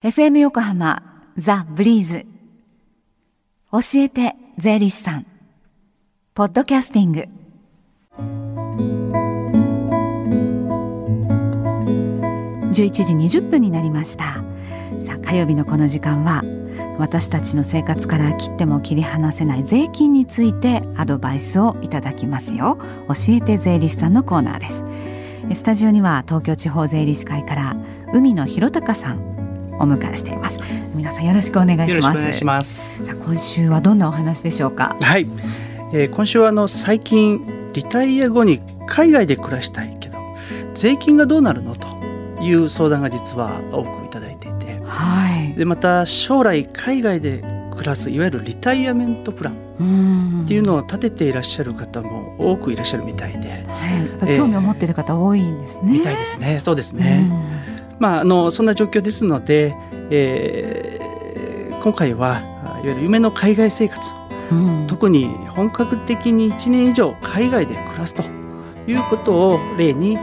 FM 横浜ザ・ブリーズ。教えて税理士さん。ポッドキャスティング。11時20分になりました。さあ火曜日のこの時間は私たちの生活から切っても切り離せない税金についてアドバイスをいただきますよ。教えて税理士さんのコーナーです。スタジオには東京地方税理士会から海野博隆さん。お迎えしています。皆さんよろしくお願いします。さあ今週はどんなお話でしょうか？はい、えー、今週はあの最近リタイア後に海外で暮らしたいけど税金がどうなるのという相談が実は多くいただいていて、はい、でまた将来海外で暮らすいわゆるリタイアメントプラン。っていうのを立てていらっしゃる方も多くいらっしゃるみたいで、はい、興味を持っている方多いんですね、えー、みたいですね。そうですね。まあ、あのそんな状況ですので、えー、今回はいわゆる夢の海外生活、うん、特に本格的に1年以上海外で暮らすということを例に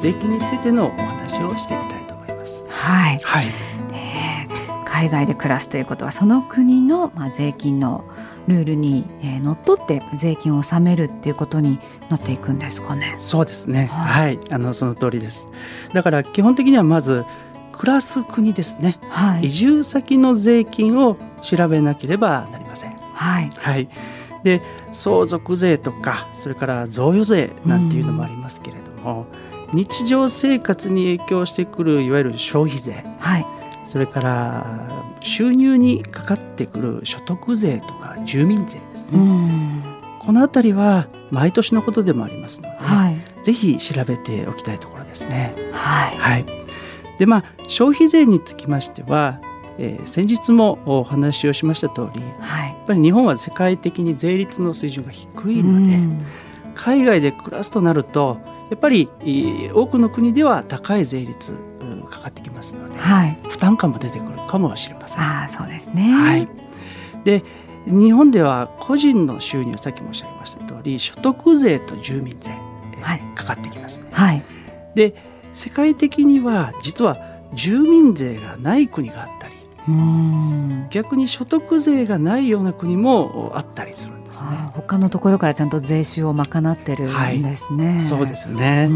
税金についてのお話をしてみたいと思います。はい、はい。ね、海外で暮らすということはその国の、まあ、税金のルールに、えー、のっとって税金を納めるっていうことになっていくんですかね。そうですね。はい、はい、あのその通りです。だから基本的にはまず暮らす国ですね。はい、移住先の税金を調べなければなりません。はい。はい。で相続税とかそれから贈与税なんていうのもありますけれども、うん、日常生活に影響してくるいわゆる消費税、はい、それから収入にかかってくる所得税とか住民税ですね。この辺りは毎年のことでもありますので、はい、ぜひ調べておきたいところですね。はい、はい、でまあ消費税につきましては、えー、先日もお話をしました通り、はい、やっぱり日本は世界的に税率の水準が低いので、海外で暮らすとなるとやっぱり多くの国では高い税率かかってきますので、はい、負担感も出てくるかもしれません。あそうですね、はい、で日本では個人の収入さっき申し上げました通り所得税と住民税、はい、かかってきますね。はい、で世界的には実は住民税がない国があったり逆に所得税がないような国もあったりするんですね。他のところからちゃんと税収を賄ってるんですね。はい、そうですよね。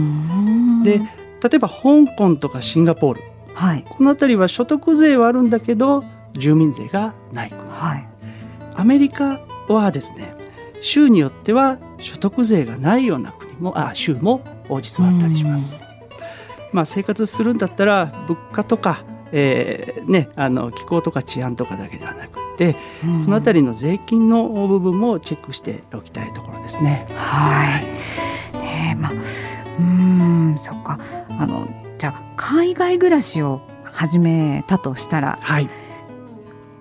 で例えば香港とかシンガポール、はい、この辺りは所得税はあるんだけど住民税がない国、はい、アメリカはですね州によっては所得税がないような国もあ州も実はあったりします。まあ、生活するんだったら物価とか、えーね、あの気候とか治安とかだけではなくて、この辺りの税金の部分もチェックしておきたいところですね。はい、ねまあうんそっか。あのじゃあ海外暮らしを始めたとしたら、はい、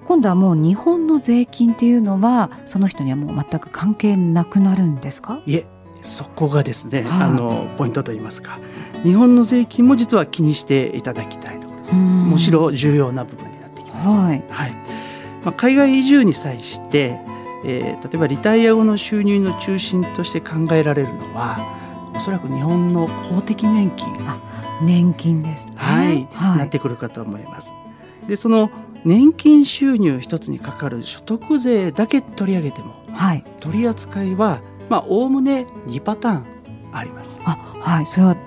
今度はもう日本の税金っていうのはその人にはもう全く関係なくなるんですか？いえそこがですね、はあ、あのポイントといいますか。日本の税金も実は気にしていただきたいところです。むしろ重要な部分になってきます、はい、はい、まあ、海外移住に際してえー、例えばリタイア後の収入の中心として考えられるのはおそらく日本の公的年金。年金ですね、はい、はい、なってくるかと思います。でその年金収入一つにかかる所得税だけ取り上げても、はい、取り扱いはまあおおむね2パターンあります。あはいそれは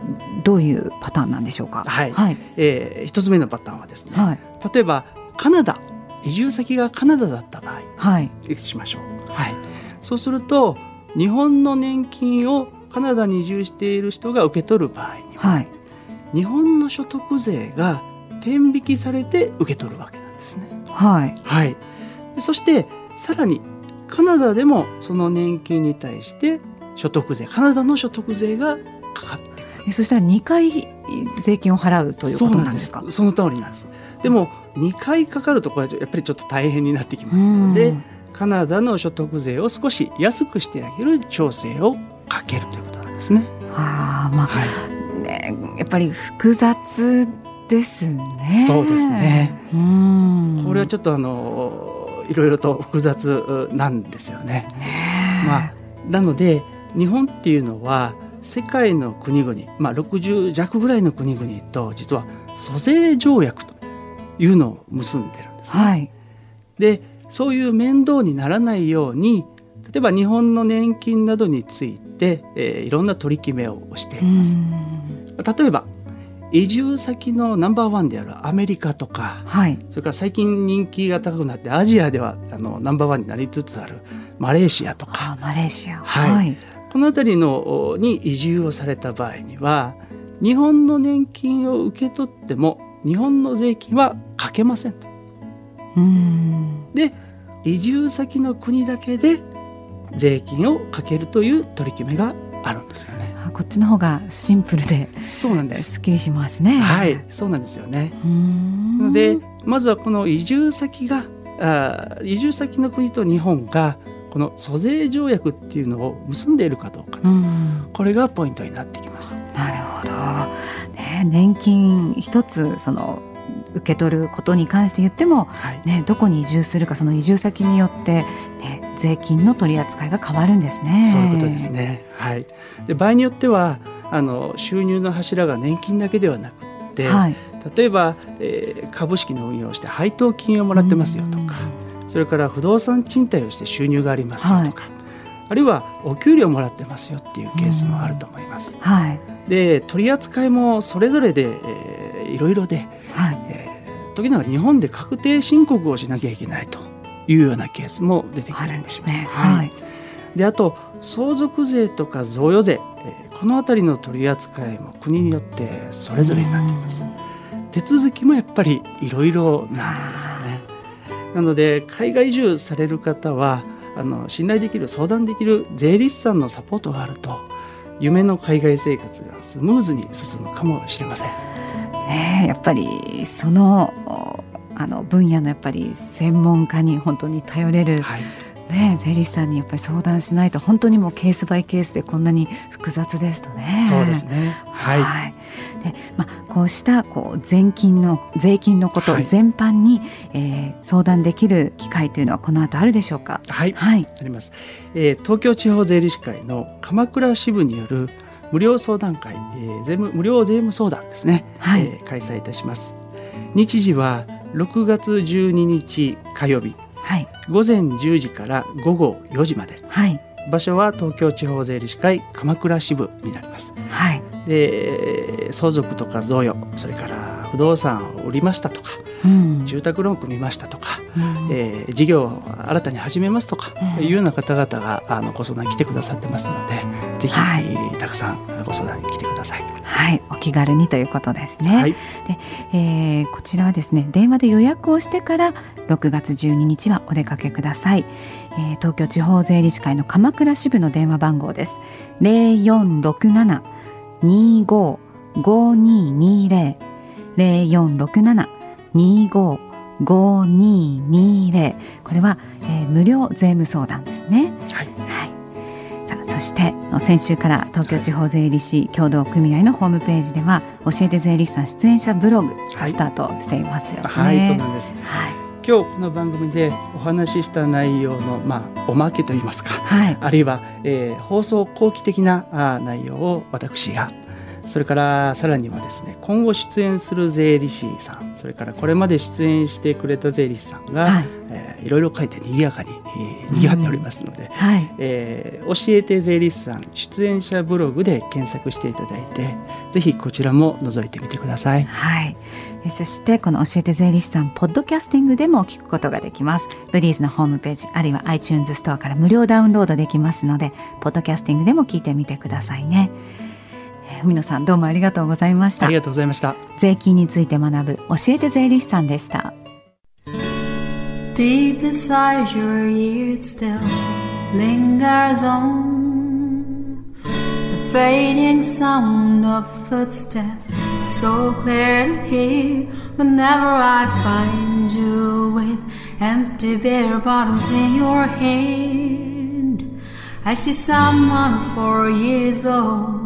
どういうパターンなんでしょうか？はい、はい、えー、一つ目のパターンはですね、はい、例えばカナダ移住先がカナダだった場合、はい、しましょう。はい、そうすると日本の年金をカナダに移住している人が受け取る場合には、はい、日本の所得税が天引きされて受け取るわけ。はい、はい、そしてさらにカナダでもその年金に対して所得税カナダの所得税がかかってくる。そしたら2回税金を払うということなんですか？その通りなんです。でも2回かかるとこれやっぱりちょっと大変になってきますのでカナダの所得税を少し安くしてあげる調整をかけるということなんですね。あまあ、はい、ねやっぱり複雑ですね。そうですね。うんこれはちょっとあのいろいろと複雑なんですよね。ねまあなので日本っていうのは世界の国々、まあ、60弱ぐらいの国々と実は租税条約というのを結んでるんですね。はい、でそういう面倒にならないように例えば日本の年金などについて、えー、いろんな取り決めをしています。例えば移住先のナンバーワンであるアメリカとか、はい、それから最近人気が高くなってアジアではあのナンバーワンになりつつあるマレーシアとか。マレーシア、はい、はい、この辺りのに移住をされた場合には日本の年金を受け取っても日本の税金はかけませんと。うん。で移住先の国だけで税金をかけるという取り決めがあるんですよね。こっちの方がシンプルでそうなんですすっきりしますね。はいそうなんですよね。なのでまずはこの移住先があ移住先の国と日本がこの租税条約っていうのを結んでいるかどうかと、これがポイントになってきます。なるほど、ね、年金一つその受け取ることに関して言っても、はい、ね、どこに移住するかその移住先によって、ね、税金の取り扱いが変わるんですね。そういうことですね、はい、で場合によってはあの収入の柱が年金だけではなくて、はい、例えば、えー、株式の運用をして配当金をもらってますよとかそれから不動産賃貸をして収入がありますよとか、はい、あるいはお給料もらってますよっていうケースもあると思います。はい、で取り扱いもそれぞれで、えー、いろいろで、はい。えー、時には日本で確定申告をしなきゃいけないというようなケースも出てきたりもします。ね、はい、であと相続税とか贈与税、えー、この辺りの取り扱いも国によってそれぞれになっています。手続きもやっぱりいろいろなんですよね。なので海外移住される方はあの信頼できる相談できる税理士さんのサポートがあると夢の海外生活がスムーズに進むかもしれません。ね、やっぱりそのあの分野のやっぱり専門家に本当に頼れる、はい、ね、税理士さんにやっぱり相談しないと本当にもうケースバイケースでこんなに複雑ですとね。そうですね。はい、はい、でまあ、こうしたこう税金の税金のこと全般に、はい、えー、相談できる機会というのはこの後あるでしょうか？はい、はい、あります、えー。東京地方税理士会の鎌倉支部による無料相談会、えー、税務無料税務相談ですね、はい、えー、開催いたします。日時は6月12日火曜日。はい、午前10時から午後4時まで、はい、場所は東京地方税理士会鎌倉支部になります。はい、で相続とか贈与それから不動産を売りましたとか、うん、住宅ローン組みましたとか、うん、えー、事業を新たに始めますとか、うん、いうような方々があのご相談に来てくださってますのでぜひ、はい、たくさんご相談に来てください。はい、お気軽にということですね。はい、で、えー、こちらはですね電話で予約をしてから6月12日はお出かけください。えー、東京地方税理士会の鎌倉支部の電話番号です。零四六七二五五二二零零四六七二五五二二零これは、えー、無料税務相談ですね。はい。そして先週から東京地方税理士協同組合のホームページでは教えて税理士さん出演者ブログがスタートしていますよね。はい、はい、そうなんです、はい。今日この番組でお話しした内容の、まあ、おまけといいますか、はい、あるいは、えー、放送後期的なあ内容を私がそれからさらにはですね今後出演する税理士さんそれからこれまで出演してくれた税理士さんが、はい。えー、いろいろ書いて賑やかに、えー、賑わっておりますので、うん。はい、えー、教えて税理士さん出演者ブログで検索していただいてぜひこちらも覗いてみてください。はい。そしてこの教えて税理士さんポッドキャスティングでも聞くことができます。ブリーズのホームページあるいは iTunes ストアから無料ダウンロードできますのでポッドキャスティングでも聞いてみてくださいね。文野さんどうもありがとうございましたありがとうございました税金について学ぶ教えて税理士さんでした Deep inside your ear still lingers on the fading sound of footsteps so clear to hear whenever I find you with empty beer bottles in your hand I see someone four years old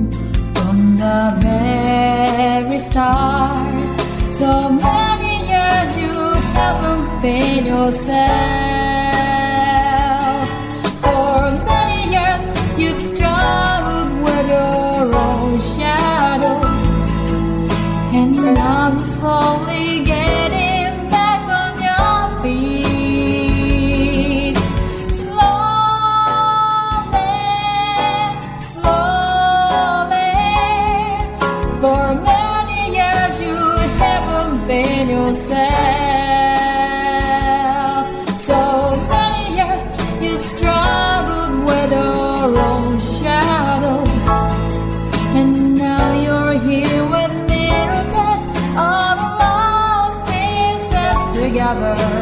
the very start. So many years you haven't been yourself. For many years you've struggled with your own shadow, and now you. shadow. And now you're here with lost pieces together.